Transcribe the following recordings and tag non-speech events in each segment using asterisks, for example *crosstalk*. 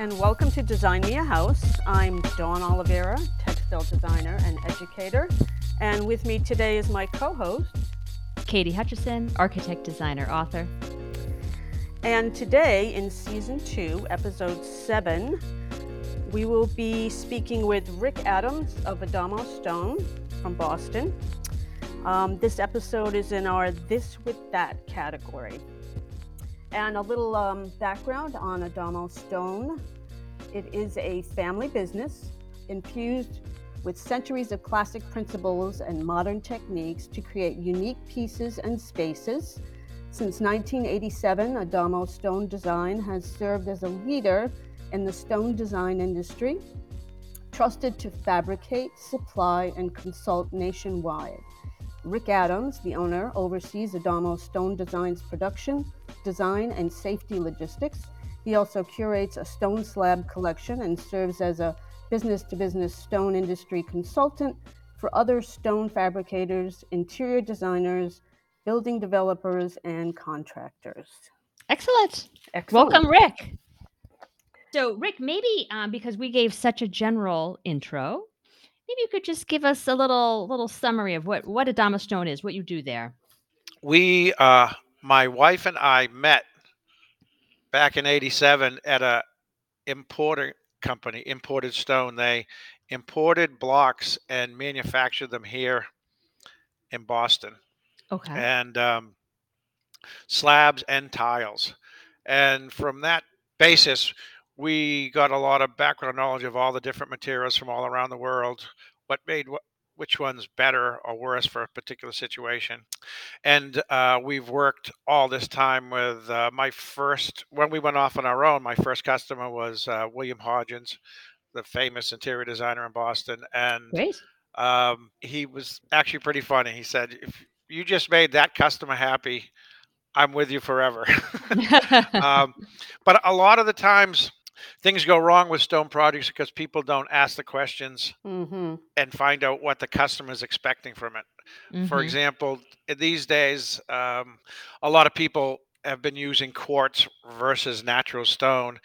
and welcome to Design Me a House. I'm Dawn Oliveira, textile designer and educator, and with me today is my co host, Katie Hutchison, architect, designer, author. And today, in season two, episode seven, we will be speaking with Rick Adams of Adamo Stone from Boston. Um, this episode is in our This with That category. And a little um, background on Adamo Stone. It is a family business infused with centuries of classic principles and modern techniques to create unique pieces and spaces. Since 1987, Adamo Stone Design has served as a leader in the stone design industry, trusted to fabricate, supply, and consult nationwide. Rick Adams, the owner, oversees Adamo Stone Design's production, design, and safety logistics. He also curates a stone slab collection and serves as a business to business stone industry consultant for other stone fabricators, interior designers, building developers, and contractors. Excellent. Excellent. Welcome, Rick. So, Rick, maybe um, because we gave such a general intro, maybe you could just give us a little little summary of what what Adamo Stone is, what you do there. We, uh, my wife and I met back in '87 at a importer company, Imported Stone. They imported blocks and manufactured them here in Boston, Okay. and um, slabs and tiles. And from that basis, we got a lot of background knowledge of all the different materials from all around the world, what made what which one's better or worse for a particular situation. And uh, we've worked all this time with uh, my first, when we went off on our own, my first customer was uh, William Hodgins, the famous interior designer in Boston. And um, he was actually pretty funny. He said, if you just made that customer happy, I'm with you forever. *laughs* um, but a lot of the times, things go wrong with stone projects because people don't ask the questions Mm-hmm. and find out what the customer is expecting from it. For Mhm. example, these days, um, a lot of people have been using quartz versus natural stone.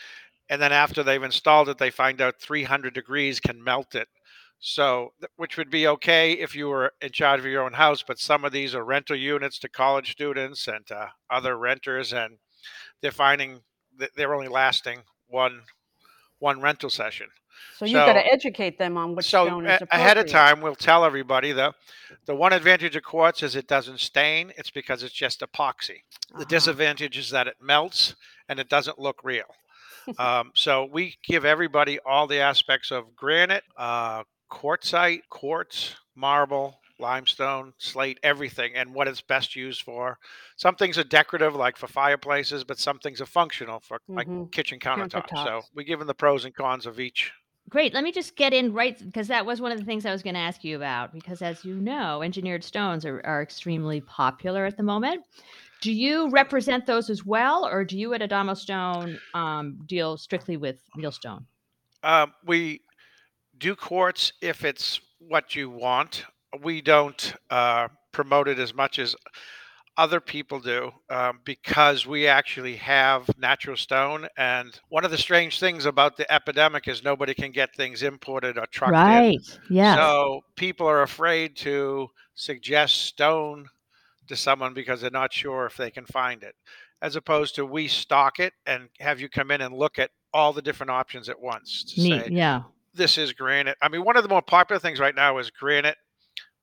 And then after they've installed it, they find out 300 degrees can melt it. So, which would be okay if you were in charge of your own house, but some of these are rental units to college students and to other renters, and they're finding that they're only lasting one one rental session. So you've got to educate them on which So stone is ahead of time, we'll tell everybody the the one advantage of quartz is it doesn't stain. It's because it's just epoxy. The Uh-huh. disadvantage is that it melts and it doesn't look real. um, so we give everybody all the aspects of granite, uh, quartzite, quartz, marble, limestone, slate, everything, and what it's best used for. Some things are decorative, like for fireplaces, but some things are functional for like Mhm. kitchen countertops. So we give them the pros and cons of each. Great. Let me just get in right because that was one of the things I was going to ask you about. Because as you know, engineered stones are, are extremely popular at the moment. Do you represent those as well, or do you at Adamo Stone um, deal strictly with real stone? Um, we do quartz if it's what you want. We don't uh, promote it as much as other people do um, because we actually have natural stone. And one of the strange things about the epidemic is nobody can get things imported or trucked in. Yes. So people are afraid to suggest stone to someone because they're not sure if they can find it. As opposed to we stock it and have you come in and look at all the different options at once to Neat. say Yeah. this is granite. I mean, one of the more popular things right now is granite,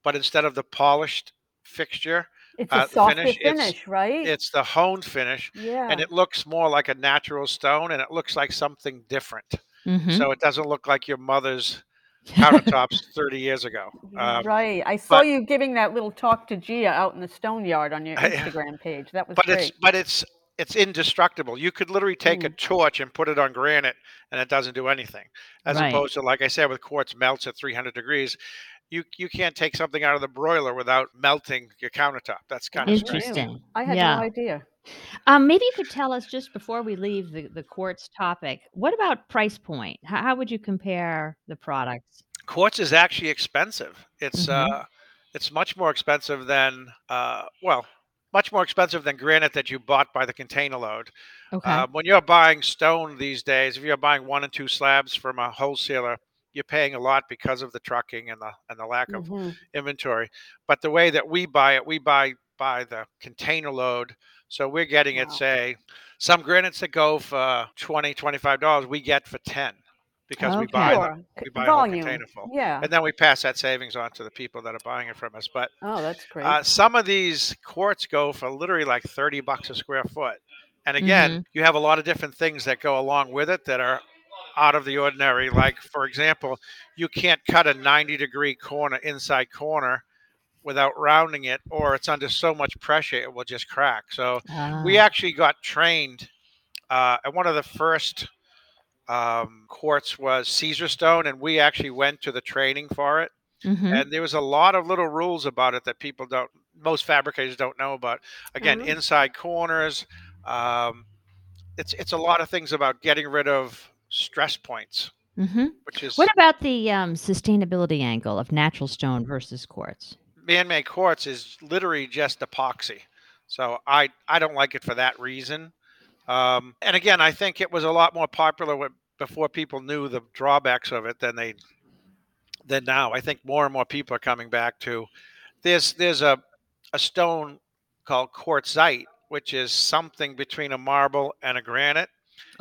but instead of the polished fixture, It's uh, a softer finish, finish, it's- right? it's the honed finish, yeah. and it looks more like a natural stone, and it looks like something different. Mhm. So it doesn't look like your mother's countertops *laughs* 30 years ago. Um, right. I saw but- you giving that little talk to Gia out in the stone yard on your *laughs* Instagram page. That was but great. it's but it's it's indestructible. You could literally take a torch and put it on granite, and it doesn't do anything. As Right. opposed to, like I said, with quartz melts at 300 degrees. You you can't take something out of the broiler without melting your countertop. That's kind of strange. Interesting. I had yeah. no idea. Um, maybe you could tell us just before we leave the, the quartz topic, what about price point? How, how would you compare the products? Quartz is actually expensive. It's Mhm. uh, it's much more expensive than uh, well, much more expensive than granite that you bought by the container load. Okay. Uh, when you're buying stone these days, if you're buying one and two slabs from a wholesaler, you're paying a lot because of the trucking and the and the lack of Mhm. inventory. But the way that we buy it, we buy by the container load. So we're getting it, say, some granites that go for 20 $25, we get for 10 because we buy them. Sure. we c- buy a whole container full. Yeah. And then we pass that savings on to the people that are buying it from us. But Oh, that's great. uh, some of these quartz go for literally like 30 bucks a square foot. And again, Mm-hmm. you have a lot of different things that go along with it that are out of the ordinary. Like, for example, you can't cut a 90 degree corner, inside corner, without rounding it, or it's under so much pressure it will just crack. So we Ah, actually got trained. Uh, and one of the first um, quartz was Caesarstone, and we actually went to the training for it mhm. and there was a lot of little rules about it that people don't most fabricators don't know about again Mhm. inside corners um, it's it's a lot of things about getting rid of stress points Mhm. which is What about the um, sustainability angle of natural stone versus quartz? man-made quartz is literally just epoxy so i i don't like it for that reason um, and again i think it was a lot more popular when, before people knew the drawbacks of it than they than now i think more and more people are coming back to there's there's a a stone called quartzite which is something between a marble and a granite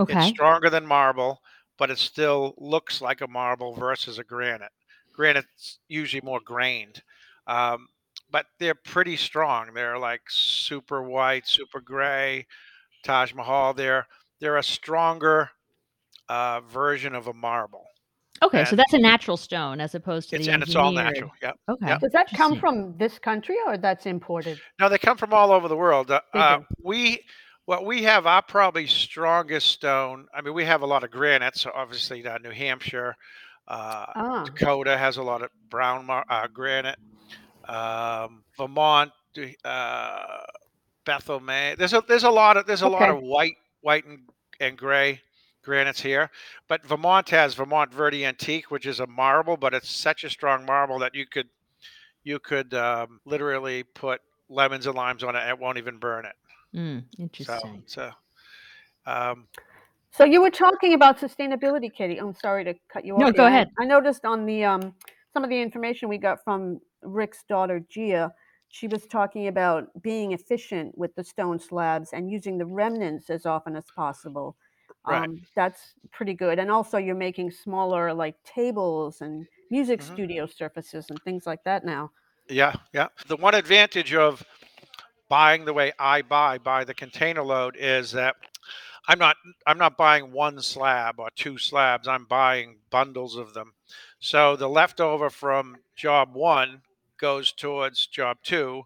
it's Okay. stronger than marble but it still looks like a marble versus a granite granite's usually more grained um, but they're pretty strong they're like super white super gray taj mahal they're they're a stronger uh, version of a marble Okay, so that's a natural stone as opposed to it's the and it's all natural yep Okay. Yep. Does that come from this country or that's imported? No, they come from all over the world. Uh, uh, we what we have our probably strongest stone. I mean, we have a lot of granites. So obviously, uh, New Hampshire, uh, Ah, Dakota has a lot of brown mar- uh, granite. Um, Vermont, uh, Bethel, May. There's a there's a lot of there's a lot of white white and, and gray granites here. But Vermont has Vermont Verde Antique, which is a marble, but it's such a strong marble that you could you could um, literally put lemons and limes on it and it won't even burn it. Mm, So, interesting. so um, so you were talking about sustainability, Katie. I'm sorry to cut you off. No, here. go ahead. I noticed on the um, some of the information we got from Rick's daughter Gia, she was talking about being efficient with the stone slabs and using the remnants as often as possible. Right. Um, that's pretty good. And also, you're making smaller like tables and music Mhm. studio surfaces and things like that now. yeah, yeah. The one advantage of buying the way I buy, by the container load, is that I'm not I'm not buying one slab or two slabs. I'm buying bundles of them. So the leftover from job one goes towards job two,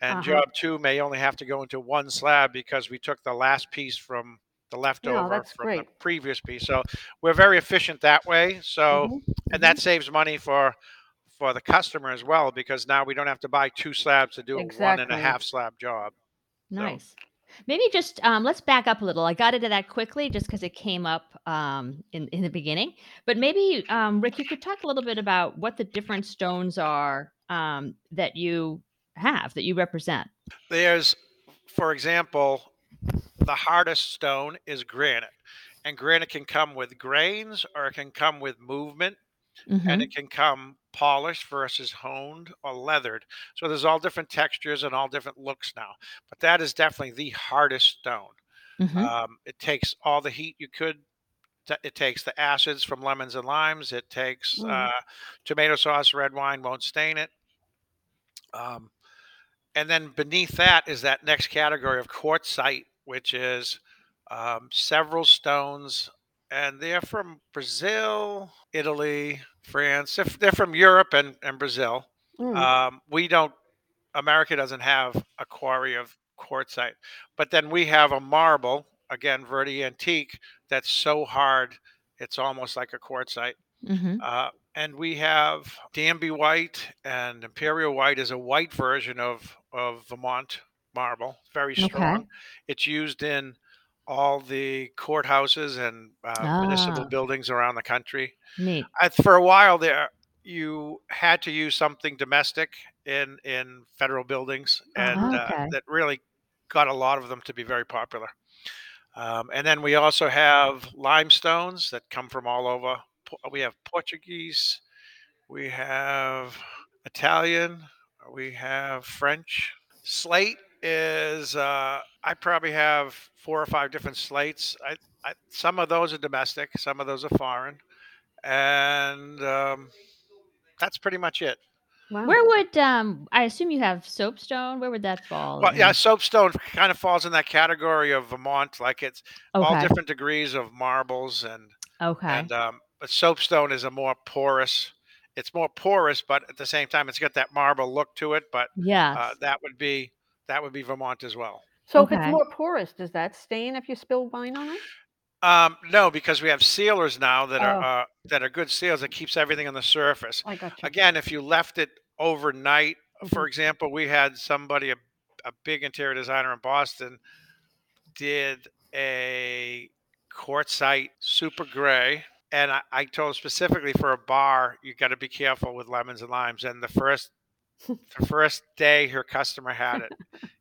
and Uh-huh. job two may only have to go into one slab because we took the last piece from the leftover that's from the previous piece. So we're very efficient that way. So Mhm, and that saves money for for the customer as well because now we don't have to buy two slabs to do a one Exactly. a half slab job. So- Nice. Maybe just um, let's back up a little. I got into that quickly just because it came up um, in in the beginning. But maybe um, Rick, you could talk a little bit about what the different stones are um, that you have that you represent. There's, for example, the hardest stone is granite, and granite can come with grains or it can come with movement, Mhm, and it can come polished versus honed or leathered. So there's all different textures and all different looks now. But that is definitely the hardest stone. mhm, Um, it takes all the heat you could. t- It takes the acids from lemons and limes. It takes Mm. uh, tomato sauce, red wine won't stain it. Um, and then beneath that is that next category of quartzite, which is um, several stones, and they're from Brazil, Italy, France. If they're from Europe and, and Brazil. mm, Um, we don't. America doesn't have a quarry of quartzite, but then we have a marble again, Verde Antique, that's so hard it's almost like a quartzite. mhm. Uh, and we have Danby White and Imperial White is a white version of of Vermont marble, very Okay. strong. It's used in all the courthouses and uh, municipal Ah. buildings around the country Neat. I, for a while there you had to use something domestic in in federal buildings and Uh-huh. uh, that really got a lot of them to be very popular Um, and then we also have limestones that come from all over. We have Portuguese, we have Italian, we have French. Slate is uh, I probably have four or five different slates. I, I some of those are domestic, some of those are foreign, and um, that's pretty much it. Wow. Where would um I assume you have soapstone? Where would that fall? Well, yeah, soapstone kind of falls in that category of Vermont. Like it's all different degrees of marbles and Okay. and um, but soapstone is a more porous. It's more porous, but at the same time, it's got that marble look to it. But yeah, uh, that would be that would be Vermont as well. So if it's more porous, does that stain if you spill wine on it? Um, no, because we have sealers now that are Oh. uh, that are good seals that keeps everything on the surface. I got you. Again, if you left it overnight, Mm-hmm. for example, we had somebody, a, a big interior designer in Boston, did a quartzite super gray. And I, I told specifically for a bar, you got to be careful with lemons and limes. And the first, the first day her customer had it,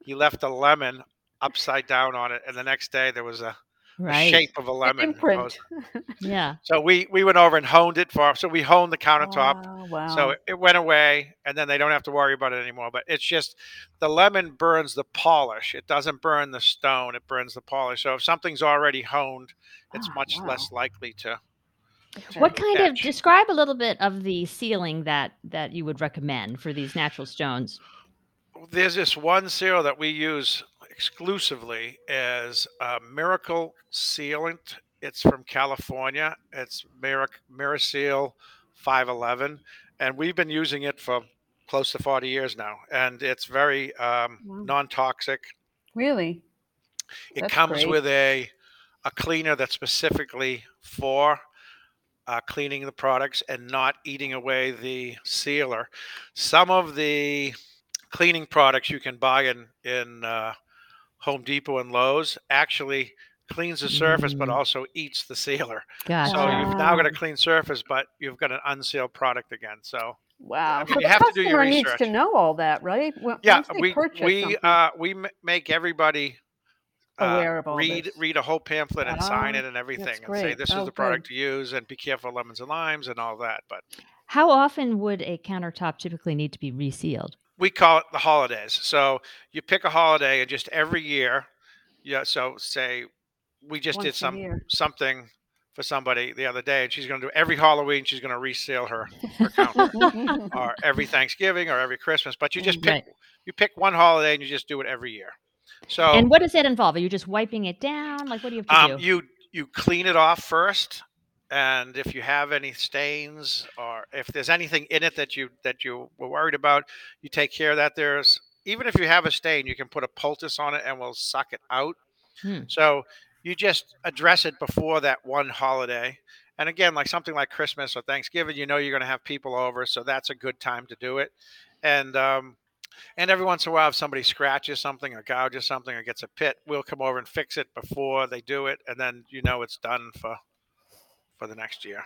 he left a lemon upside down on it, and the next day there was a, a shape of a lemon. Imprint. opposed- *laughs* Yeah. So we we went over and honed it for. So we honed the countertop. Wow, wow. So it, it went away, and then they don't have to worry about it anymore. But it's just the lemon burns the polish. It doesn't burn the stone. It burns the polish. So if something's already honed, it's Ah, much wow. less likely to. Okay. What kind of describe a little bit of the sealing that that you would recommend for these natural stones? There's this one seal that we use exclusively as a miracle sealant. It's from California. It's Mirac- Miraseal 511, and we've been using it for close to 40 years now. And it's very um, Wow. non-toxic. Really? It That's comes great. with a a cleaner that's specifically for uh, cleaning the products and not eating away the sealer. Some of the cleaning products you can buy in in uh, Home Depot and Lowe's actually cleans the surface, but Mm. also eats the sealer. Gotcha. So you've now got a clean surface, but you've got an unsealed product again. So Wow. mean, so you the have to do your customer needs to know all that, right? Well, yeah, we we uh, we make everybody uh, Aware of all read this. read a whole pamphlet and sign Ah, it and everything, and say this is Oh, the good. product to use, and be careful of lemons and limes and all that. But How often would a countertop typically need to be resealed? we call it the holidays. So you pick a holiday, and just every year, yeah. So say we just did Once a some something for somebody the other day, and she's going to do every Halloween. She's going to reseal her, her counter, *laughs* or every Thanksgiving, or every Christmas. But you just pick Right. you pick one holiday, and you just do it every year. So And what does that involve? Are you just wiping it down? Like what do you have to um, do? you you clean it off first, and if you have any stains or if there's anything in it that you that you were worried about, you take care of that. There's even if you have a stain, you can put a poultice on it and we'll suck it out. Hmm. So you just address it before that one holiday. And again, like something like Christmas or Thanksgiving, you know you're going to have people over, so that's a good time to do it. And um, and every once in a while, if somebody scratches something or gouges something or gets a pit, we'll come over and fix it before they do it, and then you know it's done for for the next year.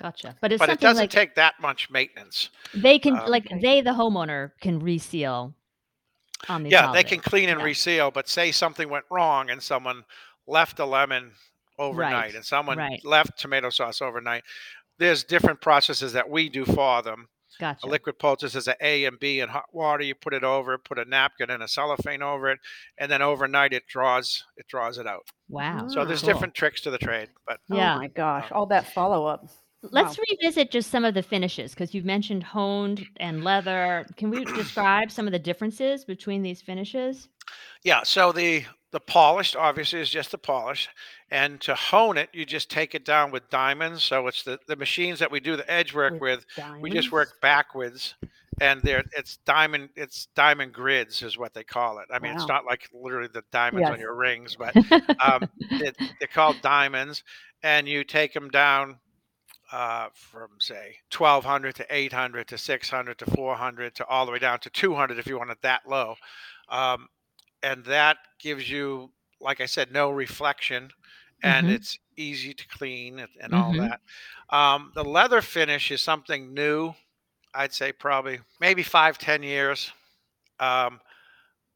Gotcha. But it's but it doesn't like take that much maintenance. they can um, like they the homeowner can reseal on these Yeah, they can clean and Yeah. reseal, but say something went wrong and someone left a lemon overnight Right, and someone right. left tomato sauce overnight. There's different processes that we do for them. Gotcha. A liquid poultice is a A and B in hot water. You put it over, put a napkin and a cellophane over it, and then overnight it draws it draws it out. wow. So there's Ah. different tricks to the trade, but Yeah. Oh my gosh, all that follow up. Let's Wow. revisit just some of the finishes because you've mentioned honed and leather. Can we describe some of the differences between these finishes? yeah. So the the polished obviously is just the polish, and to hone it, you just take it down with diamonds. So it's the the machines that we do the edge work With with. We just work backwards, and there it's diamond it's diamond grits is what they call it. I mean, it's not like literally the diamonds on your rings, but um, *laughs* it, they're called diamonds, and you take them down uh, from say 1200 to 800 to 600 to 400 to all the way down to 200 if you want it that low, um, and that gives you, like I said, no reflection, and Mhm. it's easy to clean and, and all Mhm. that. Um, the leather finish is something new. I'd say probably maybe five ten years. Um,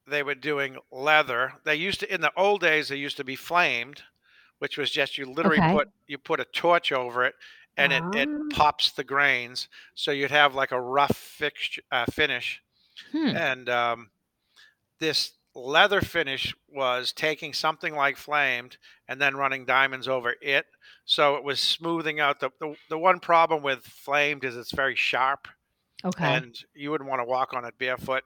they were doing leather. They used to in the old days. They used to be flamed, which was just you literally Okay. put you put a torch over it and it, it Ah. pops the grains so you'd have like a rough fixture, uh, finish Hmm. and um, this leather finish was taking something like flamed and then running diamonds over it so it was smoothing out the, the, the one problem with flamed is it's very sharp Okay. and you wouldn't want to walk on it barefoot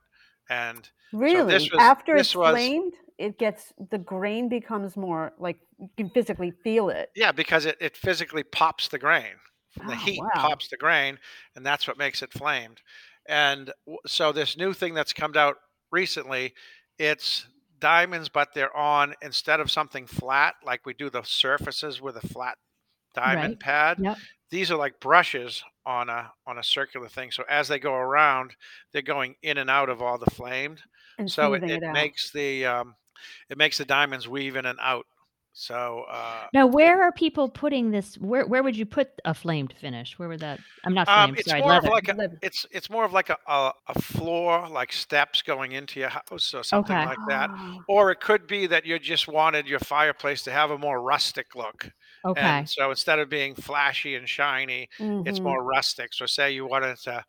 and Really? this was- After this it's was- flamed, it gets the grain becomes more like you can physically feel it. yeah because it, it physically pops the grain from the Oh, heat wow. pops the grain and that's what makes it flamed and w- so this new thing that's come out recently it's diamonds but they're on instead of something flat like we do the surfaces with a flat diamond Right. pad Yep. these are like brushes on a on a circular thing so as they go around they're going in and out of all the flamed And so it, it it, makes the um, it makes the diamonds weave in and out so uh, Now, where are people putting this? Where where would you put a flamed finish? Where would that? I'm not Um, flamed. it's sorry, more leather. of like a, it's it's more of like a, a a floor, like steps going into your house or something Okay. like that. Oh, Or it could be that you just wanted your fireplace to have a more rustic look, okay. and so instead of being flashy and shiny, it's mhm. more rustic. So say you wanted to.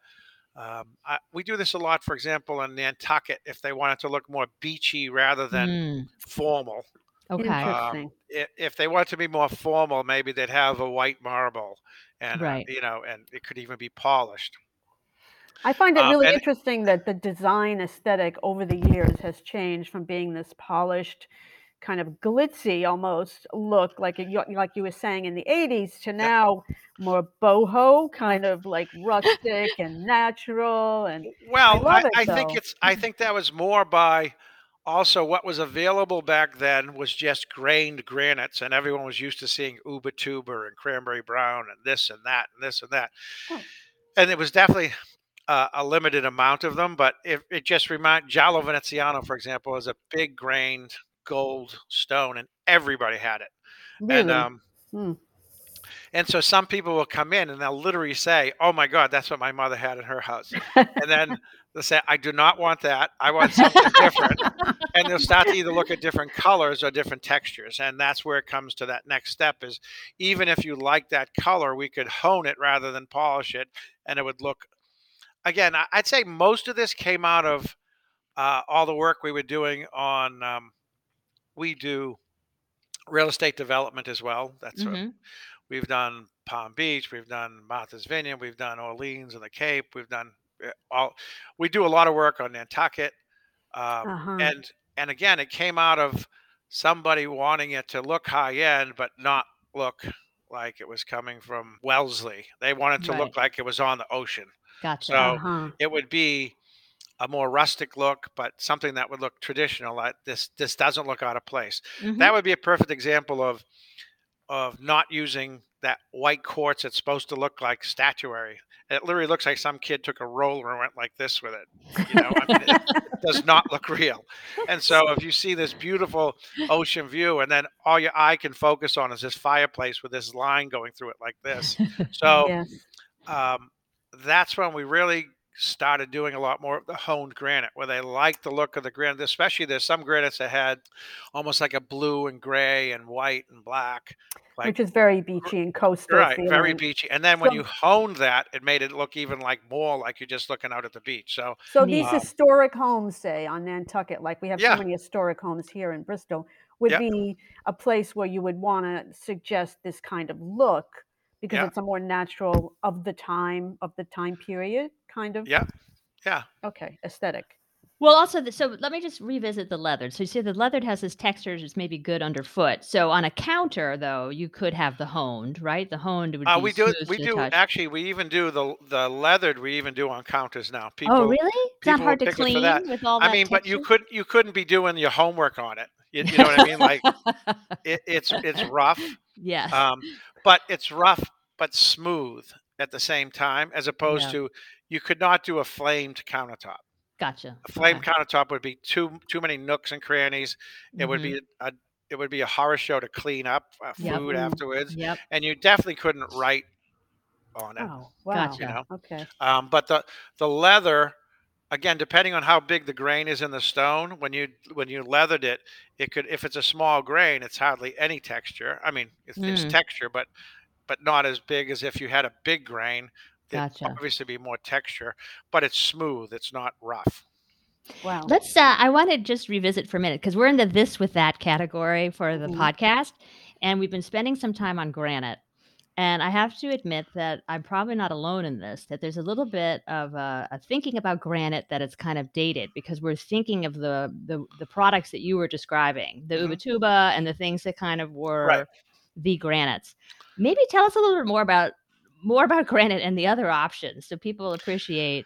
Um, I, we do this a lot, for example, in Nantucket, if they wanted to look more beachy rather than Mm, formal. Okay. Uh, Interesting. if they want to be more formal, maybe they'd have a white marble, and uh, Right. you know, and it could even be polished. I find it um, really and- interesting that the design aesthetic over the years has changed from being this polished, kind of glitzy almost look, like you, like you were saying in the 80s, to now more boho, kind of like *laughs* rustic and natural. And Well, I, love it, I think it's I think that was more by also what was available back then was just grained granites, and everyone was used to seeing uba tuber and cranberry brown and this and that and this and that, Oh. and it was definitely. Uh, a limited amount of them, but it, it just remind Giallo Veneziano, for example, is a big grained gold stone, and everybody had it. really, And um, Hmm. And so some people will come in and they'll literally say, "Oh my God, that's what my mother had in her house," and then they'll say, "I do not want that. I want something different." And they'll start to either look at different colors or different textures, and that's where it comes to that next step. Is even if you like that color, we could hone it rather than polish it, and it would look. Again, I'd say most of this came out of uh, all the work we were doing on. Um, we do real estate development as well. That's what Mhm. We've done Palm Beach, we've done Martha's Vineyard, we've done Orleans and the Cape, we've done uh, all. We do a lot of work on Nantucket, um, Uh-huh. and and again, it came out of somebody wanting it to look high end, but not look like it was coming from Wellesley. They wanted to look like it was on the ocean. Gotcha. So uh-huh. it would be a more rustic look, but something that would look traditional. Like this, this doesn't look out of place Mhm. that would be a perfect example of of not using that white quartz it's supposed to look like statuary. It literally looks like some kid took a roller and went like this with it you know? I mean, it, it does not look real. And so if you see this beautiful ocean view and then all your eye can focus on is this fireplace with this line going through it like this. So *laughs* yes. um, that's when we really started doing a lot more of the honed granite where they like the look of the granite especially there's some granites that had almost like a blue and gray and white and black like Which is very beachy and coastal. right very beachy and then when So- you honed that it made it look even like more like you're just looking out at the beach so So these Um, historic homes, say on Nantucket, like we have Yeah. so many historic homes here in Bristol, would Yeah. be a place where you would want to suggest this kind of look because Yeah. it's a more natural of the time of the time period kind of. Yeah. yeah Okay, aesthetic. Well, also, the, so let me just revisit the leathered. So you see, the leathered has this texture that's maybe good underfoot. So on a counter, though, you could have the honed, right? The honed would uh, be we do it we to do touch. actually we even do the the leathered we even do on counters now people oh, really? It's not hard to pick us for clean that. with all that. i mean but you texture? could you couldn't be doing your homework on it you, you know what i mean like *laughs* it, it's it's rough yes. um, but it's rough but smooth at the same time, as opposed Yeah. to you could not do a flamed countertop. gotcha. A flamed Okay. countertop would be too too many nooks and crannies. It would Mhm. be a it would be a horror show to clean up uh, food Mm. afterwards, Yep. and you definitely couldn't write on it. Oh, wow. Gotcha. You know, Okay. um, but the the leather again, depending on how big the grain is in the stone, when you when you leathered it, it could if it's a small grain, it's hardly any texture. I mean, it's, it's Mm. texture, but but not as big as if you had a big grain. There'd Gotcha. obviously be more texture, but it's smooth. It's not rough. Wow. Let's. Uh, I want to just revisit for a minute because we're in the this with that category for the Mhm. podcast, and we've been spending some time on granite. And I have to admit that I'm probably not alone in this. That there's a little bit of a, a thinking about granite that it's kind of dated because we're thinking of the the, the products that you were describing, the Mhm. Ubatuba and the things that kind of were Right. the granites. Maybe tell us a little bit more about more about *laughs* granite and the other options so people appreciate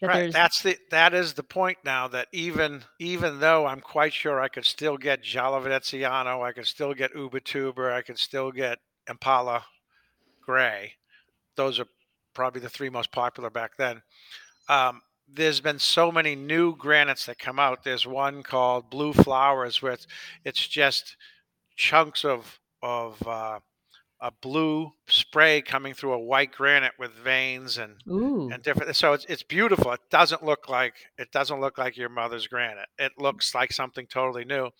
that right. That's the that is the point now. That even even though I'm quite sure I could still get Giallo Veneziano, I could still get Ubatuber, I could still get Impala Gray. Those are probably the three most popular back then. Um, there's been so many new granites that come out. There's one called Blue Flowers, where it's, it's just chunks of of uh, a blue spray coming through a white granite with veins and ooh and different. So it's it's beautiful. It doesn't look like it doesn't look like your mother's granite. It looks like something totally new.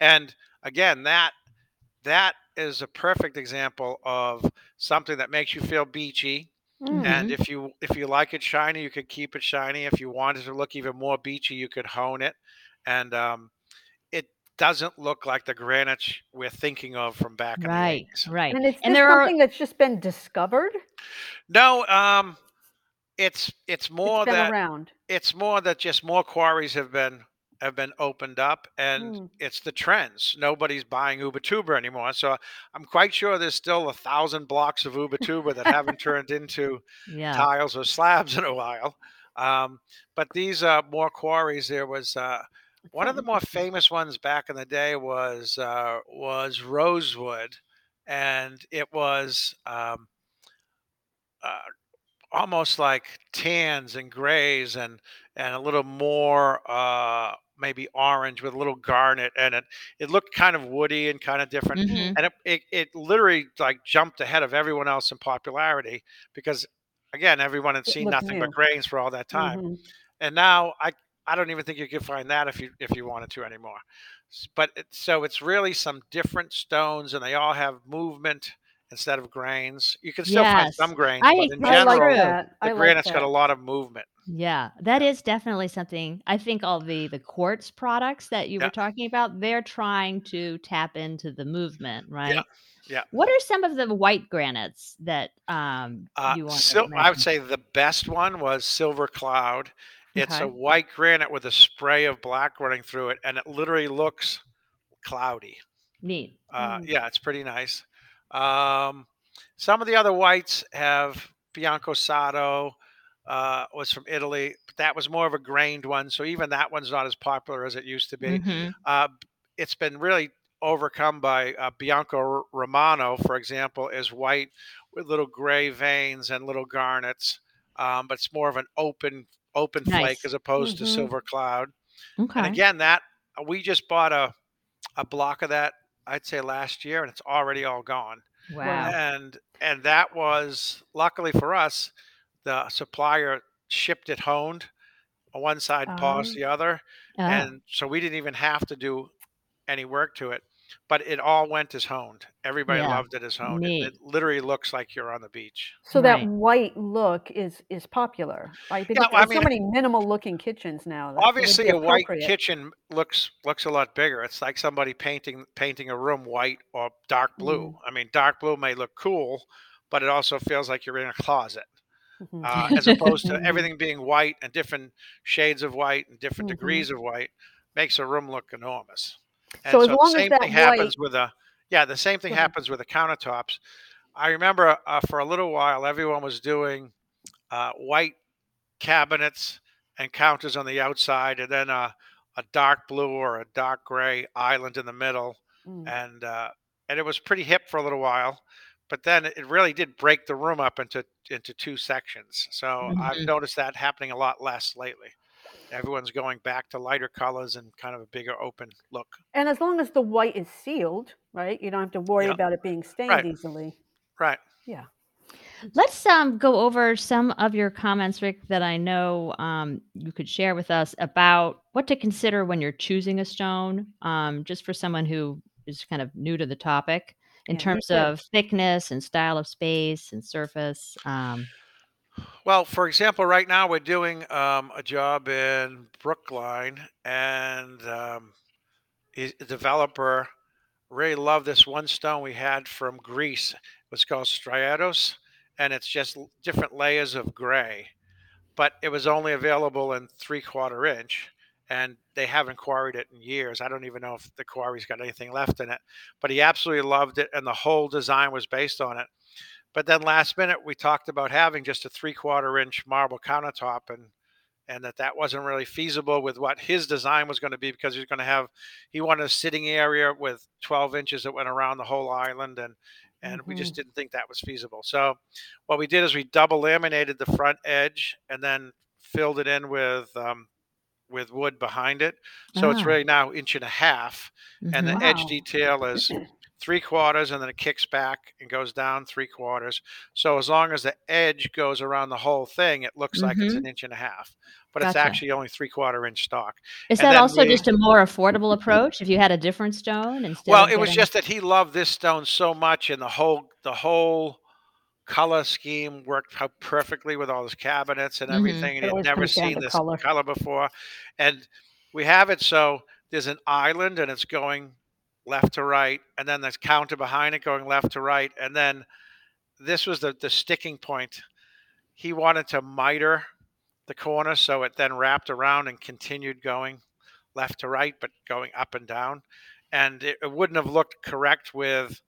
And again, that that is a perfect example of something that makes you feel beachy. Mm. And if you if you like it shiny, you could keep it shiny. If you wanted to look even more beachy, you could hone it. And um, it doesn't look like the granite we're thinking of from back right in the 80s. right And it's And just there are- something that's just been discovered. No, um, it's it's more it's been that around. it's more that just more quarries have been have been opened up and Mm. it's the trends. Nobody's buying Uber ubatuber anymore so i'm quite sure there's still a thousand blocks of Uber ubatuber that haven't *laughs* turned into yeah. tiles or slabs in a while um, but these uh, more quarries there was uh, one of the more famous ones back in the day was uh, was rosewood and it was um, uh, almost like tans and grays and and a little more uh maybe orange with a little garnet and it it looked kind of woody and kind of different Mhm. and it, it, it literally like jumped ahead of everyone else in popularity because again everyone had seen nothing new. but grains for all that time Mhm. and now i i don't even think you could find that if you if you wanted to anymore but it, so it's really some different stones and they all have movement instead of grains you can still find some grains I- but in I I like general that. I the like granite's got a lot of movement Yeah, that is definitely something. I think all the the quartz products that you Yeah. were talking about, they're trying to tap into the movement, right? yeah. yeah. What are some of the white granites that um Uh, you want to sil- I would say the best one was Silver Cloud. It's a white granite with a spray of black running through it, and it literally looks cloudy. Neat. Uh, Mm. Yeah, it's pretty nice. Um, some of the other whites have Bianco Sardo, uh, was from Italy, but that was more of a grained one. So even that one's not as popular as it used to be. Mhm. Uh, it's been really overcome by uh, Bianco Romano, for example, is white with little gray veins and little garnets, um, but it's more of an open open flake as opposed Mhm. to silver cloud. Okay. And again, that we just bought a a block of that, I'd say last year, and it's already all gone. wow. And and that was luckily for us, the supplier shipped it honed, uh, one side, polished Oh. the other, Oh, and so we didn't even have to do any work to it. But it all went as honed. Everybody Yeah. loved it as honed. It, it literally looks like you're on the beach. So that white look is is popular, right? Because well, I there's so many minimal looking kitchens now. that Obviously, a white kitchen looks looks a lot bigger. It's like somebody painting painting a room white or dark blue. I mean, dark blue may look cool, but it also feels like you're in a closet. Mhm. uh, as opposed to *laughs* everything being white and different shades of white and different Mhm. degrees of white makes a room look enormous. And So as the long as same that thing happens white- with the yeah, the same thing happens with the countertops. I remember uh, for a little while everyone was doing uh, white cabinets and counters on the outside, and then a, a dark blue or a dark gray island in the middle, Mm. and uh, and it was pretty hip for a little while. But then it really did break the room up into into two sections. So I've Mhm. noticed that happening a lot less lately. Everyone's going back to lighter colors and kind of a bigger open look. And as long as the white is sealed, right? You don't have to worry Yeah. about it being stained Right. easily. Right. Yeah. Let's um, go over some of your comments, Rick, that I know um, you could share with us about what to consider when you're choosing a stone, um, just for someone who is kind of new to the topic in Yeah, terms of thickness and style of space and surface. Um, Well, for example, right now we're doing um, a job in Brookline, and um, a developer really loved this one stone we had from Greece. It was called striatos, and it's just different layers of gray. But it was only available in three quarter inch, and they haven't quarried it in years. I don't even know if the quarry's got anything left in it. But he absolutely loved it, and the whole design was based on it. But then last minute, we talked about having just a three quarter inch marble countertop, and and that that wasn't really feasible with what his design was going to be because he was going to have he wanted a sitting area with 12 inches that went around the whole island and and we hmm just didn't think that was feasible. So what we did is we double laminated the front edge and then filled it in with um, with wood behind it. So it's ah, really now inch and a half and hmm the edge detail is *clears throat* three quarters and then it kicks back and goes down three quarters so as long as the edge goes around the whole thing it looks like it's hmm an inch and a half but it's actually only three quarter inch stock. Is And that also we, just a more affordable approach if you had a different stone instead well, it was just that he loved this stone so much, and the whole the whole color scheme worked perfectly with all his cabinets and hmm everything, and It he'd never seen this color. color before. And we have it so there's an island, and it's going left to right, and then there's counter behind it going left to right, and then this was the the sticking point. He wanted to miter the corner so it then wrapped around and continued going left to right, but going up and down. And it, it wouldn't have looked correct with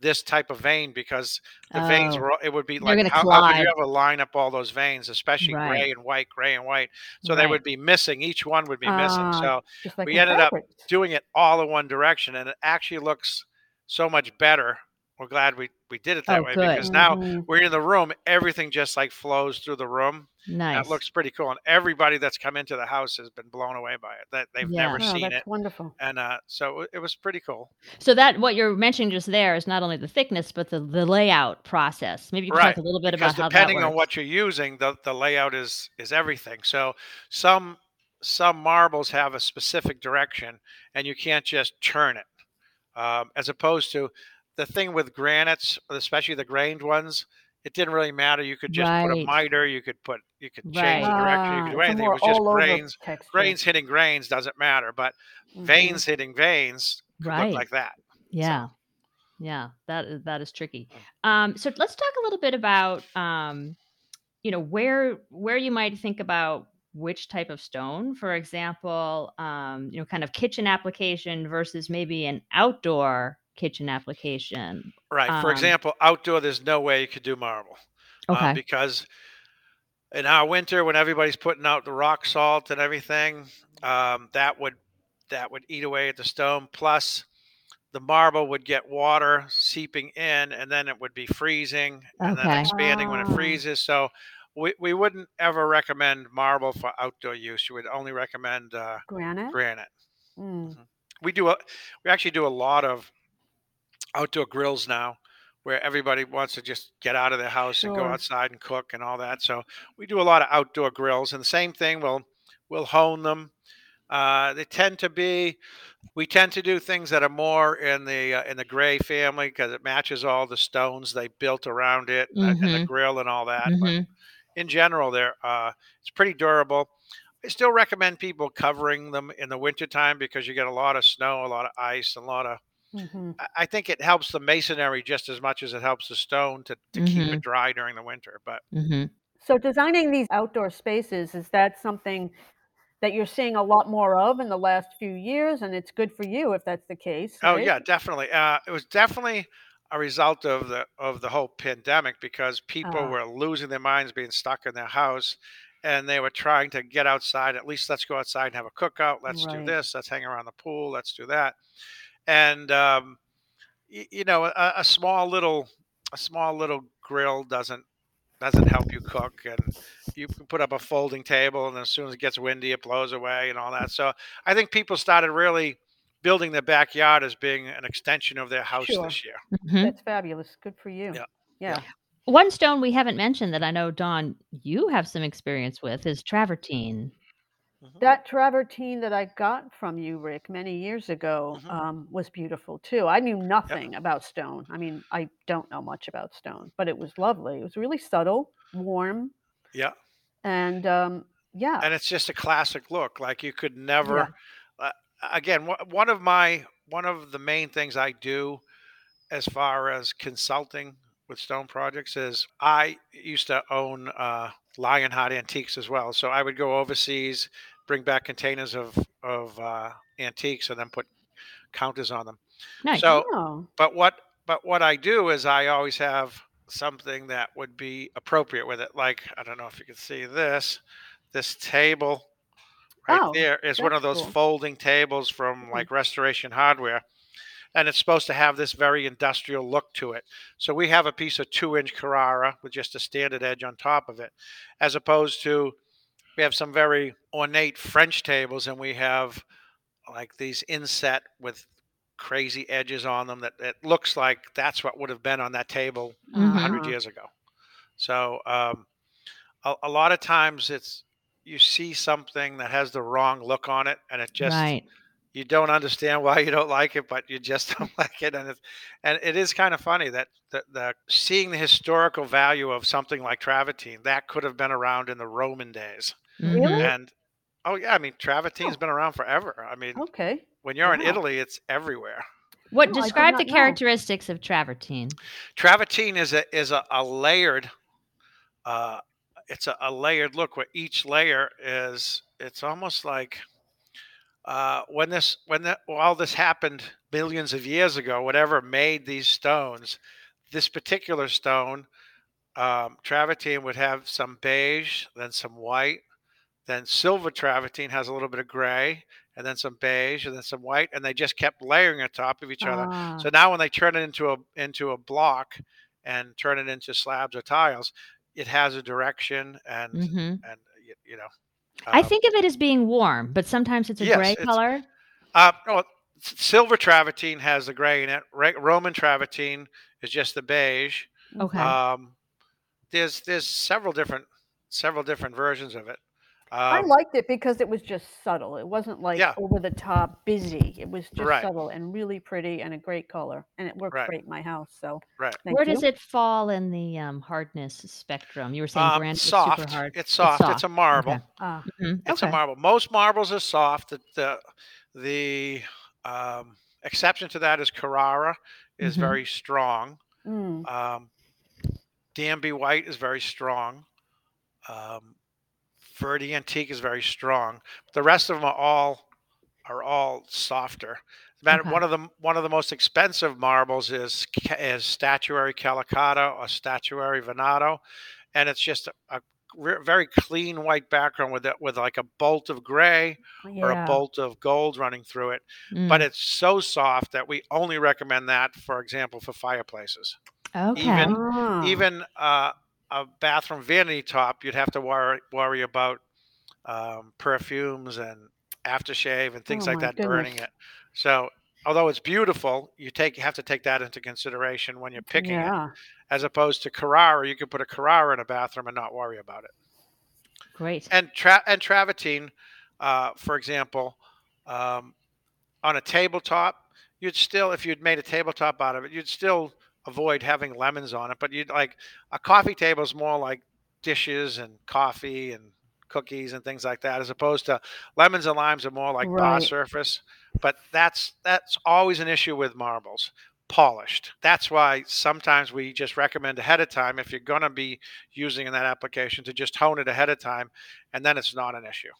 this type of vein because the veins Oh, were, it would be like, how, how could you ever line up all those veins, especially Right. gray and white, gray and white? So they would be missing. Each one would be missing. Ah, So like we ended up doing it all in one direction and it actually looks so much better. We're glad we, we did it that Oh, way good. because now hmm we're in the room, everything just like flows through the room Nice. that looks pretty cool, and everybody that's come into the house has been blown away by it. That they've Yeah. never Oh, seen that's it, wonderful. and uh, so it was pretty cool. So that what you're mentioning just there is not only the thickness, but the, the layout process. Maybe you could Right, talk a little bit because about how that depending on what you're using, the the layout is is everything. So some some marbles have a specific direction, and you can't just turn it. Um, as opposed to the thing with granites, especially the grained ones, it didn't really matter. You could just put a miter, you could put you could change the direction, you Ah, could do anything. It was just grains grains hitting grains doesn't matter, but hmm veins hitting veins could look like that. So Yeah. Yeah. That is that is tricky. mm. Um, so let's talk a little bit about um, you know, where where you might think about which type of stone. For example, um, you know, kind of kitchen application versus maybe an outdoor kitchen application. right. For Um, example, outdoor, there's no way you could do marble um, okay. because in our winter, when everybody's putting out the rock salt and everything, um, that would that would eat away at the stone. Plus, the marble would get water seeping in, and then it would be freezing and then Okay. expanding when it Ah, freezes. So we, we wouldn't ever recommend marble for outdoor use. You would only recommend uh, granite. granite. Mm. Mhm. We do a we actually do a lot of outdoor grills now where everybody wants to just get out of their house and go outside and cook and all that. So we do a lot of outdoor grills and the same thing we'll we'll hone them. Uh, they tend to be we tend to do things that are more in the uh, in the gray family because it matches all the stones they built around it and the, and the Mm-hmm. grill and all that. But Mm-hmm. in general, they're uh, it's pretty durable. I still recommend people covering them in the wintertime because you get a lot of snow, a lot of ice, and a lot of. Hmm I I think it helps the masonry just as much as it helps the stone to, to keep Mm-hmm. it dry during the winter. But Mm-hmm. So designing these outdoor spaces, is that something that you're seeing a lot more of in the last few years? And it's good for you if that's the case, oh yeah, definitely. Uh, it was definitely a result of the of the whole pandemic because people Ah, were losing their minds being stuck in their house and they were trying to get outside at least let's go outside and have a cookout let's do this let's hang around the pool let's do that and um, y- you know a, a small little a small little grill doesn't doesn't help you cook and you can put up a folding table and as soon as it gets windy it blows away and all that so i think people started really building their backyard as being an extension of their house Sure. this year Mm-hmm. That's fabulous. Good for you. yeah Yeah. One stone we haven't mentioned that I know, Dawn you have some experience with is travertine. Mhm. That travertine that I got from you, Rick, many years ago, Mhm. um, was beautiful too. I knew nothing about stone. I mean, I don't know much about stone, but it was lovely. It was really subtle, warm, Yeah. and um, yeah, and it's just a classic look. Like you could yeah. never. Uh, again, wha- one of my one of the main things I do as far as consulting with stone projects is I used to own uh, Lionheart Antiques as well. So I would go overseas, bring back containers of of uh, antiques, and then put counters on them. Nice. So, Oh, but what but what I do is I always have something that would be appropriate with it. Like I don't know if you can see this. This table right oh, there is one of those cool. folding tables from Mhm. like Restoration Hardware, and it's supposed to have this very industrial look to it. So we have a piece of two-inch Carrara with just a standard edge on top of it, as opposed to we have some very ornate French tables, and we have like these inset with crazy edges on them that it looks like that's what would have been on that table a Mhm. hundred Uh-huh. years ago. So um, a, a lot of times it's you see something that has the wrong look on it, and it just Right. you don't understand why you don't like it, but you just *laughs* don't like it, and it's and it is kind of funny that the, the seeing the historical value of something like travertine that could have been around in the Roman days, Really? Mhm. and oh yeah, I mean travertine's Oh, been around forever. I mean okay. when you're in Italy, it's everywhere. What Oh, describe the not know. characteristics of travertine? Travertine is a is a, a layered uh it's a, a layered look where each layer is it's almost like uh when this when the, all this happened billions of years ago whatever made these stones this particular stone um travertine would have some beige then some white then silver travertine has a little bit of gray and then some beige and then some white and they just kept layering on top of each other Ah, so now when they turn it into a into a block and turn it into slabs or tiles, it has a direction and hmm and y- you know. I Um, think of it as being warm, but sometimes it's a yes, gray it's color. uh, no, silver travertine has the gray in it. Roman travertine is just the beige. Okay. Um, there's there's several different several different versions of it. I Um, liked it because it was just subtle. It wasn't like yeah, over the top busy. It was just right, subtle and really pretty and a great color. And it worked right, great in my house. So right. thank Where does it fall in the um, hardness spectrum? You were saying Um, granite is super soft. hard. It's It's soft. It's a marble. Okay. Ah, hmm It's a marble. Most marbles are soft. The the, the um, exception to that is Carrara is hmm very strong. mm, Um, Danby White is very strong. Um, Verde Antique is very strong. The rest of them are all are all softer. Matter Okay. one of the one of the most expensive marbles is is statuary Calacatta or statuary Venato, and it's just a, a re- very clean white background with it with like a bolt of gray or a bolt of gold running through it. But Mm. it's so soft that we only recommend that, for example, for fireplaces. Okay. Even Ah, even uh, a bathroom vanity top, you'd have to worry worry about um, perfumes and aftershave and things oh like that burning it. So although it's beautiful, you take you have to take that into consideration when you're picking it. As opposed to Carrara, you could put a Carrara in a bathroom and not worry about it. Great. And tra- and travertine, uh, for example, um, on a tabletop, you'd still, if you'd made a tabletop out of it, you'd still avoid having lemons on it. But you'd like a coffee table is more like dishes and coffee and cookies and things like that, as opposed to lemons and limes are more like bar surface. But that's that's always an issue with marbles. Polished. That's why sometimes we just recommend ahead of time if you're going to be using in that application to just hone it ahead of time, and then it's not an issue.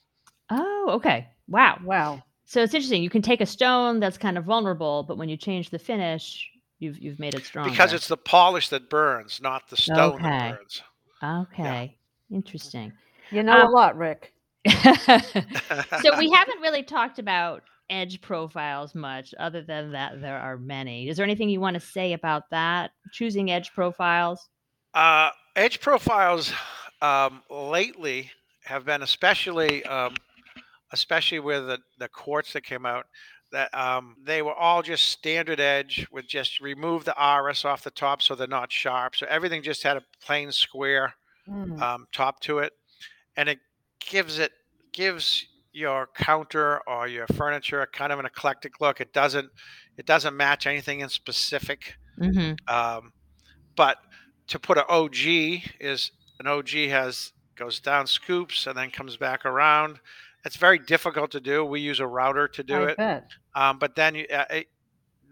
Oh, okay. Wow. Wow. So it's interesting. You can take a stone that's kind of vulnerable, but when you change the finish, you've you've made it strong Because it's the polish that burns, not the stone that Okay. burns. Yeah. Okay. Interesting. You know a Um, lot, Rick. *laughs* so we *laughs* haven't really talked about edge profiles much other than that there are many is there anything you want to say about that choosing edge profiles uh, edge profiles um, lately have been especially, um, especially with the, the quartz that came out. That um, they were all just standard edge with just remove the arris off the top so they're not sharp. So everything just had a plain square Mm. um, top to it, and it gives it gives your counter or your furniture kind of an eclectic look. It doesn't it doesn't match anything in specific. hmm Um, but to put an OG is an OG has goes down scoops and then comes back around. It's very difficult to do. We use a router to do I it. Um, but then you, uh, it,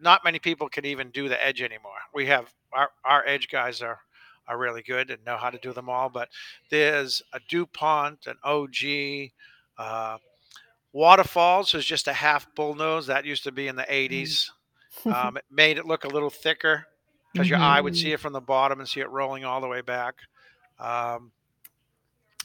not many people can even do the edge anymore. We have our, our edge guys are are really good and know how to do them all. But there's a DuPont, an OG, uh, Waterfalls is just a half bullnose that used to be in the 80s. *laughs* Um, it made it look a little thicker because your Mhm. eye would see it from the bottom and see it rolling all the way back. Um,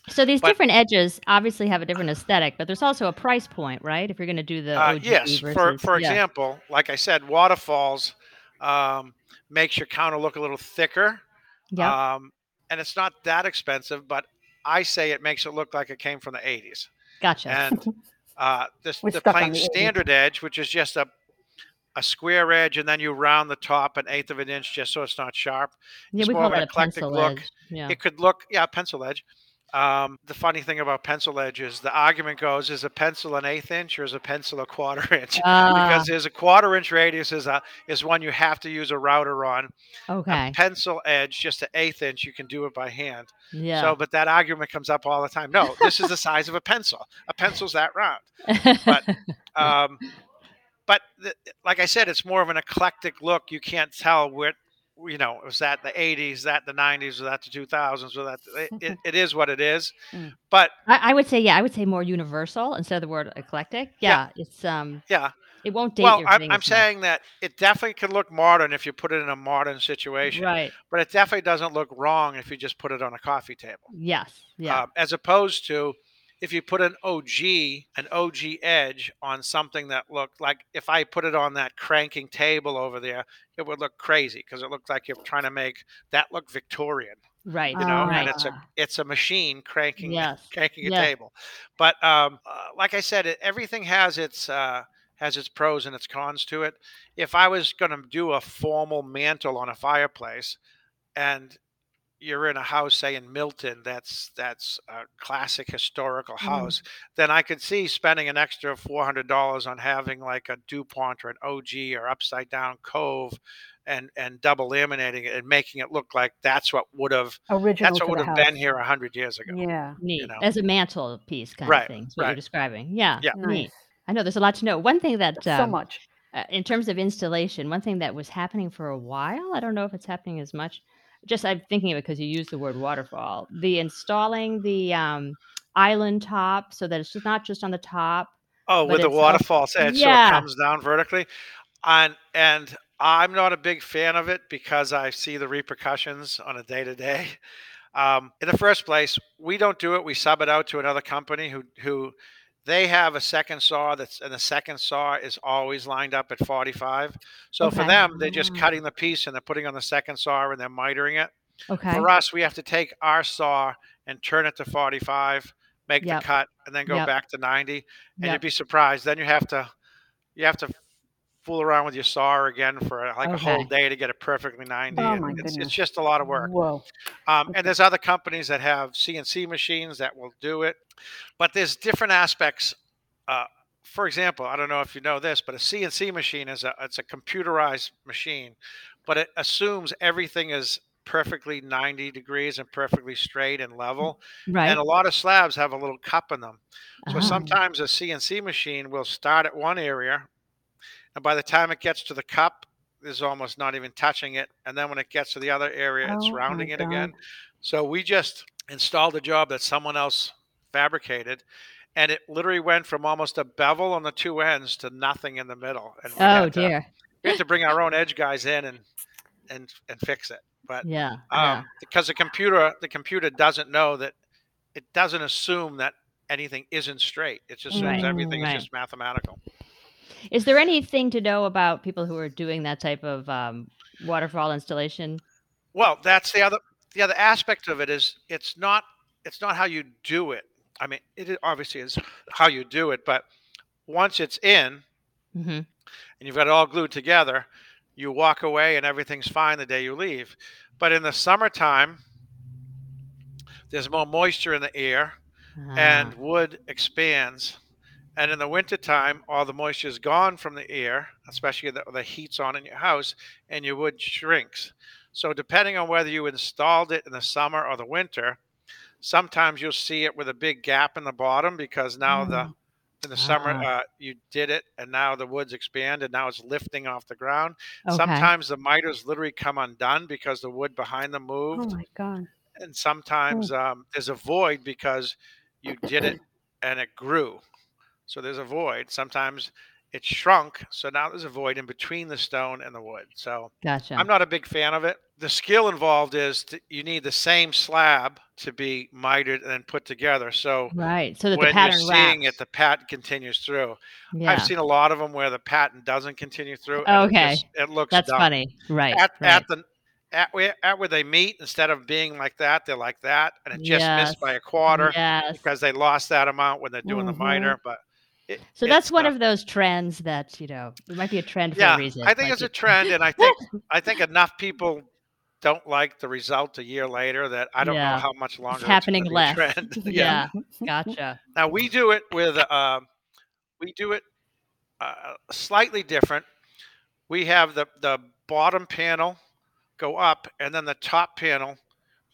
So these But- different edges obviously have a different aesthetic, but there's also a price point, right? If you're going to do the Uh, yes, for versus, for yeah. example, like I said, waterfalls um, makes your counter look a little thicker, yeah, um, and it's not that expensive. But I say it makes it look like it came from the '80s. gotcha. And uh, this the plain the 80s. standard edge, which is just a a square edge, and then you round the top an eighth of an inch just so it's not sharp. yeah, it's we more call of an eclectic pencil look. edge. Yeah. It could look, yeah, pencil edge. Um, the funny thing about pencil edge is the argument goes: is a pencil an eighth inch or is a pencil a quarter *laughs* inch? Ah, because there's a quarter inch radius is a is one you have to use a router on. okay. A pencil edge, just an eighth inch, you can do it by hand. Yeah. So, but that argument comes up all the time. No, this is the size of a pencil. A pencil's that round. but- *laughs* Um, but the, like I said, it's more of an eclectic look. You can't tell where. You know, was that the '80s, that the '90s, was that the 2000s, was that it, *laughs* it, it is what it is. Mm. But I, I would say, yeah, I would say more universal instead of the word eclectic. Yeah, it's um, yeah, it won't date well, your I'm, I'm saying that it definitely can look modern if you put it in a modern situation. right. but it definitely doesn't look wrong if you just put it on a coffee table. Yes. Yeah. Um, as opposed to if you put an OG, an OG edge on something that looked like if I put it on that cranking table over there, it would look crazy because it looked like you're trying to make that look Victorian, right. you know, right. and it's a it's a machine cranking Yes. *laughs* cranking a Yeah. table. But um, uh, like I said, it, everything has its uh, has its pros and its cons to it. If I was going to do a formal mantle on a fireplace, and you're in a house, say in Milton, that's that's a classic historical Mm. house, then I could see spending an extra four hundred dollars on having like a Dupont or an OG or upside down Cove, and and double laminating it and making it look like that's what would have Original that's what would have house. been here a hundred years ago. Yeah. Neat. know. As a mantle piece kind Right, of thing. Is what you're right. describing. Yeah. Yeah. Neat. Nice. I know there's a lot to know. One thing that So um, much. uh, in terms of installation, one thing that was happening for a while, I don't know if it's happening as much. Just I'm thinking of it because you used the word waterfall. The installing the um, island top so that it's just not just on the top. Oh, with the waterfalls edge, Yeah. so it comes down vertically. And and I'm not a big fan of it because I see the repercussions on a day to day. Um, in the first place, we don't do it. We sub it out to another company who who they have a second saw that's and the second saw is always lined up at 45. So for them, they're just cutting the piece and they're putting on the second saw and they're mitering it. Okay. For us, we have to take our saw and turn it to 45, make Yep. the cut, and then go Yep. back to 90 and Yep. you'd be surprised. Then you have to you have to fool around with your saw again for like a whole day to get it perfectly 90. Oh it's, it's just a lot of work. Whoa. Um, Okay. and there's other companies that have CNC machines that will do it, but there's different aspects. Uh, for example, I don't know if you know this, but a CNC machine is a it's a computerized machine, but it assumes everything is perfectly 90 degrees and perfectly straight and level. right. And a lot of slabs have a little cup in them. So Ah. sometimes a CNC machine will start at one area, and by the time it gets to the cup, is almost not even touching it. And then when it gets to the other area, it's Oh my rounding it again. So we just installed a job that someone else fabricated, and it literally went from almost a bevel on the two ends to nothing in the middle. And we oh to, dear. we had to bring our own edge guys in and and and fix it. But Yeah. um, yeah. because the computer the computer doesn't know that it doesn't assume that anything isn't straight. It just assumes Right, everything right. is just mathematical. Is there anything to know about people who are doing that type of um, waterfall installation? Well, that's the other the other aspect of it is it's not it's not how you do it. I mean, it obviously is how you do it, but once it's in, hmm and you've got it all glued together, you walk away and everything's fine the day you leave. But in the summertime, there's more moisture in the air Ah. and wood expands. And in the wintertime, all the moisture is gone from the air, especially the, the heat's on in your house, and your wood shrinks. So, depending on whether you installed it in the summer or the winter, sometimes you'll see it with a big gap in the bottom because now the Mm. in the summer Ah. uh, you did it and now the woods expand and now it's lifting off the ground. okay. Sometimes the miters literally come undone because the wood behind them Oh moved my God. and sometimes um, there's a void because you did it and it grew. So there's a void. Sometimes it shrunk, so now there's a void in between the stone and the wood. So Gotcha. I'm not a big fan of it. The skill involved is to, you need the same slab to be mitered and then put together. So right. So that the when you're pattern seeing wraps. it, the pattern continues through. yeah. I've seen a lot of them where the pattern doesn't continue through. and it Okay. just- it looks That's dumb funny. Right. at, right. at the at where, at where they meet instead of being like that they're like that and it just Yes. missed by a quarter Yes. because they lost that amount when they're doing Mhm. the miter but it, So that's one not- of those trends that you know it might be a trend for yeah a reason. i think it's a trend and i *laughs* think i think enough people don't like the result a year later that i don't Yeah. know how much longer it's happening a less. trend. *laughs* *laughs* yeah. Gotcha. now we do it with um, we do it uh, slightly different we have the the bottom panel go up and then the top panel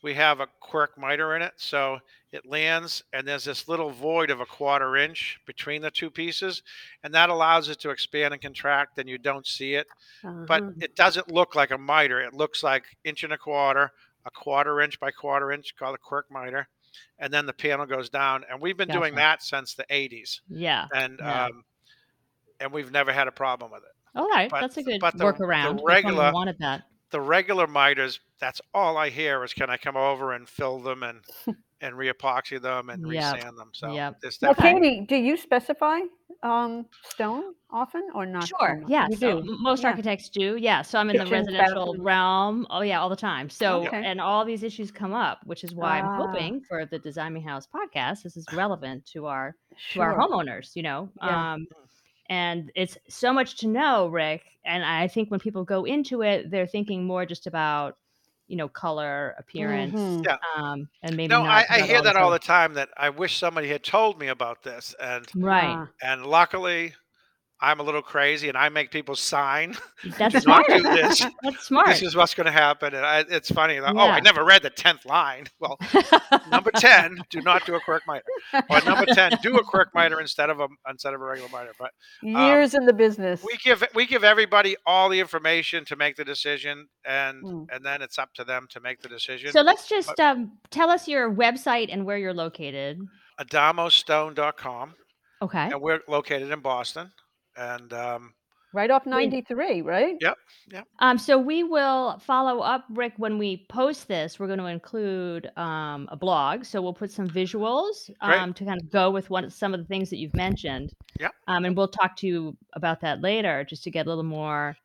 we have a quirk miter in it so it lands and there's this little void of a quarter inch between the two pieces and that allows it to expand and contract and you don't see it but Uh-huh. it doesn't look like a miter it looks like inch and a quarter a quarter inch by quarter inch called a quirk miter and then the panel goes down and we've been doing that since the 80s Yeah. and Yeah. um, and we've never had a problem with it All right. but- That's a good but the- the workaround. someone regular- wanted that. the regular miters, that's all I hear is can I come over and fill them and and reepoxy them and Yep, resand them. So yep. there's Well, definitely Katie, do you specify um, stone often or not? Sure. much? Yeah. You so do. m- most Yeah. architects do. Yeah. So I'm in the residential bathrooms. realm. Oh yeah, all the time. So Okay. and all these issues come up, which is why I'm Ah. hoping for the Designing House podcast. This is relevant to our to our homeowners. You know. Yeah. Um, and it's so much to know, Rick. And I think when people go into it, they're thinking more just about, you know, color, appearance, Mhm. Yeah. um, and maybe no. not I, I about hear that all the the time. That I wish somebody had told me about this, and right. And luckily, I'm a little crazy, and I make people sign. That's *laughs* smart. this. That's smart. This is what's going to happen, and I, it's funny. Like, Oh, I never read the tenth line. Well, number *laughs* ten, do not do a quirk miter, or number ten, do a quirk miter *laughs* instead of a instead of a regular miter. But Years in the business. we give we give everybody all the information to make the decision and Mm. and then it's up to them to make the decision so let's just um, tell us your website and where you're located. adamostone.com Okay. and we're located in boston and um, right off 93, right? Yep. Um, so we will follow up, Rick, when we post this. We're going to include um, a blog, so we'll put some visuals Great. um, to kind of go with one some of the things that you've mentioned. Yep. Um, and we'll talk to you about that later, just to get a little more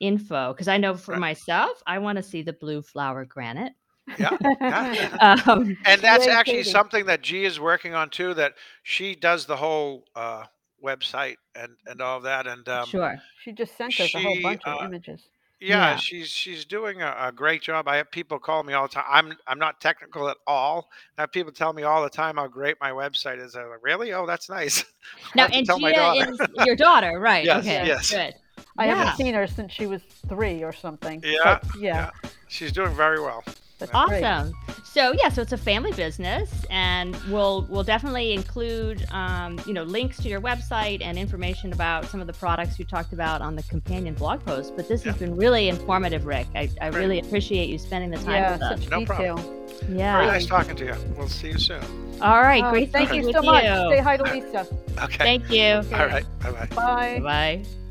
info. Because I know for Right. myself, I want to see the blue flower granite. yeah, yeah. *laughs* Um, and that's actually something that G is working on too that she does the whole uh, website and and all that and um, sure. She just sent us a whole bunch of uh, images. Yeah, Yeah. she's she's doing a, a great job. I have people call me all the time. I'm I'm not technical at all. I have people tell me all the time how great my website is. I'm like, really? Oh, that's nice. *laughs* Now, have and tell my Gia daughter. is your daughter, right? Yes, okay. yes. Good. I yeah. haven't seen her since she was three or something. Yeah, but yeah. She's doing very well. That's great. Awesome. So yeah, so it's a family business, and we'll we'll definitely include um, you know links to your website and information about some of the products you talked about on the companion blog post. But this has been really informative, Rick. I, I Great. really appreciate you spending the time Yeah, with us. such No detail. problem. Yeah. Very nice talking to you. We'll see you soon. All right. Oh, Great thank you with so much. you. Say hi to Lisa. Okay. Thank you. All right. Bye bye. Bye. Bye.